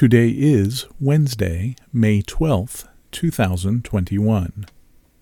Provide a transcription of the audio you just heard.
Today is Wednesday, May 12th, 2021.